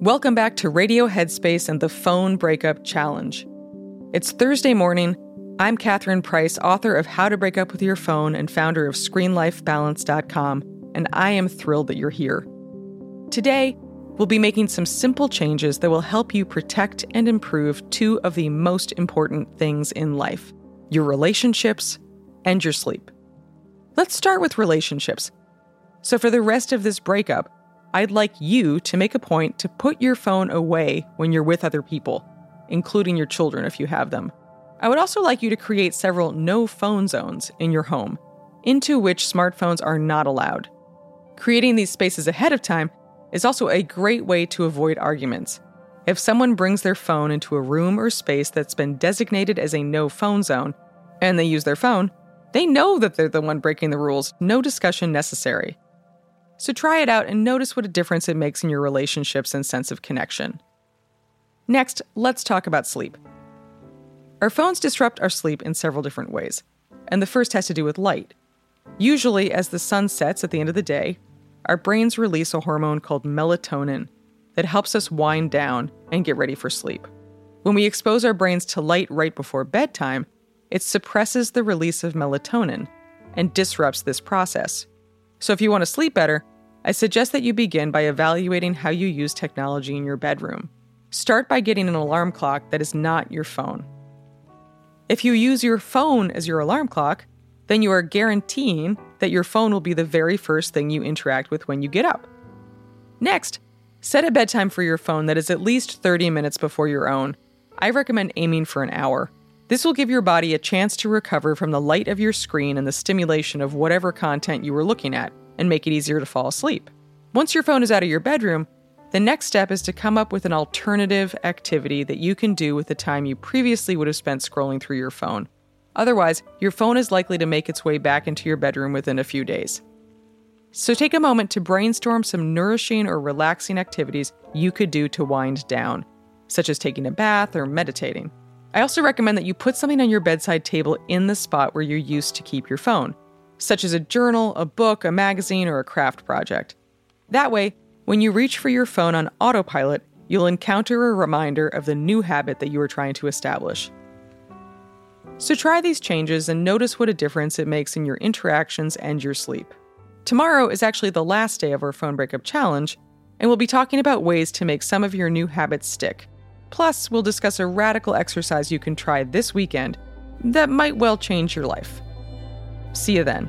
Welcome back to Radio Headspace and the Phone Breakup Challenge. It's Thursday morning. I'm Catherine Price, author of How to Break Up with Your Phone and founder of ScreenLifeBalance.com, and I am thrilled that you're here. Today, we'll be making some simple changes that will help you protect and improve two of the most important things in life your relationships and your sleep. Let's start with relationships. So, for the rest of this breakup, I'd like you to make a point to put your phone away when you're with other people, including your children if you have them. I would also like you to create several no phone zones in your home, into which smartphones are not allowed. Creating these spaces ahead of time is also a great way to avoid arguments. If someone brings their phone into a room or space that's been designated as a no phone zone, and they use their phone, they know that they're the one breaking the rules, no discussion necessary. So try it out and notice what a difference it makes in your relationships and sense of connection. Next, let's talk about sleep. Our phones disrupt our sleep in several different ways, and the first has to do with light. Usually, as the sun sets at the end of the day, our brains release a hormone called melatonin that helps us wind down and get ready for sleep. When we expose our brains to light right before bedtime, it suppresses the release of melatonin and disrupts this process. So, if you want to sleep better, I suggest that you begin by evaluating how you use technology in your bedroom. Start by getting an alarm clock that is not your phone. If you use your phone as your alarm clock, then you are guaranteeing that your phone will be the very first thing you interact with when you get up. Next, set a bedtime for your phone that is at least 30 minutes before your own. I recommend aiming for an hour. This will give your body a chance to recover from the light of your screen and the stimulation of whatever content you were looking at and make it easier to fall asleep. Once your phone is out of your bedroom, the next step is to come up with an alternative activity that you can do with the time you previously would have spent scrolling through your phone. Otherwise, your phone is likely to make its way back into your bedroom within a few days. So take a moment to brainstorm some nourishing or relaxing activities you could do to wind down, such as taking a bath or meditating. I also recommend that you put something on your bedside table in the spot where you're used to keep your phone, such as a journal, a book, a magazine, or a craft project. That way, when you reach for your phone on autopilot, you'll encounter a reminder of the new habit that you are trying to establish. So try these changes and notice what a difference it makes in your interactions and your sleep. Tomorrow is actually the last day of our phone breakup challenge, and we'll be talking about ways to make some of your new habits stick. Plus, we'll discuss a radical exercise you can try this weekend that might well change your life. See you then.